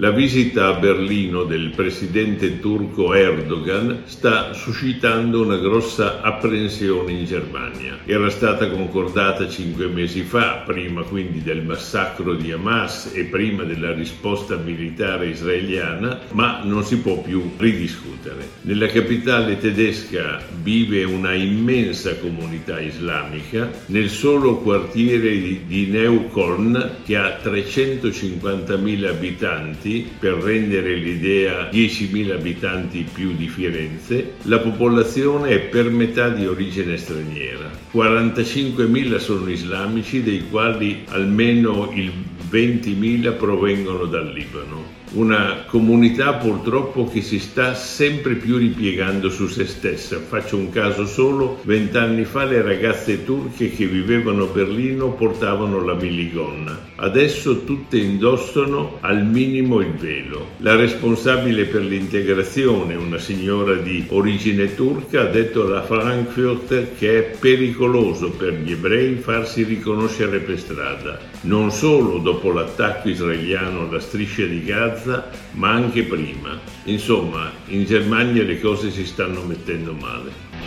La visita a Berlino del presidente turco Erdogan sta suscitando una grossa apprensione in Germania. Era stata concordata cinque mesi fa, prima quindi del massacro di Hamas e prima della risposta militare israeliana, ma non si può più ridiscutere. Nella capitale tedesca vive una immensa comunità islamica, nel solo quartiere di Neukölln, che ha 350.000 abitanti, abitanti, per rendere l'idea 10.000 abitanti più di Firenze, la popolazione è per metà di origine straniera. 45.000 sono islamici, dei quali almeno il 20.000 provengono dal Libano una comunità purtroppo che si sta sempre più ripiegando su se stessa. Faccio un caso solo, vent'anni fa le ragazze turche che vivevano a Berlino portavano la miligonna. Adesso tutte indossano al minimo il velo. La responsabile per l'integrazione, una signora di origine turca, ha detto alla Frankfurt che è pericoloso per gli ebrei farsi riconoscere per strada, non solo dopo l'attacco israeliano alla striscia di Gaza, Gaza, ma anche prima. Insomma, in Germania le cose si stanno mettendo male.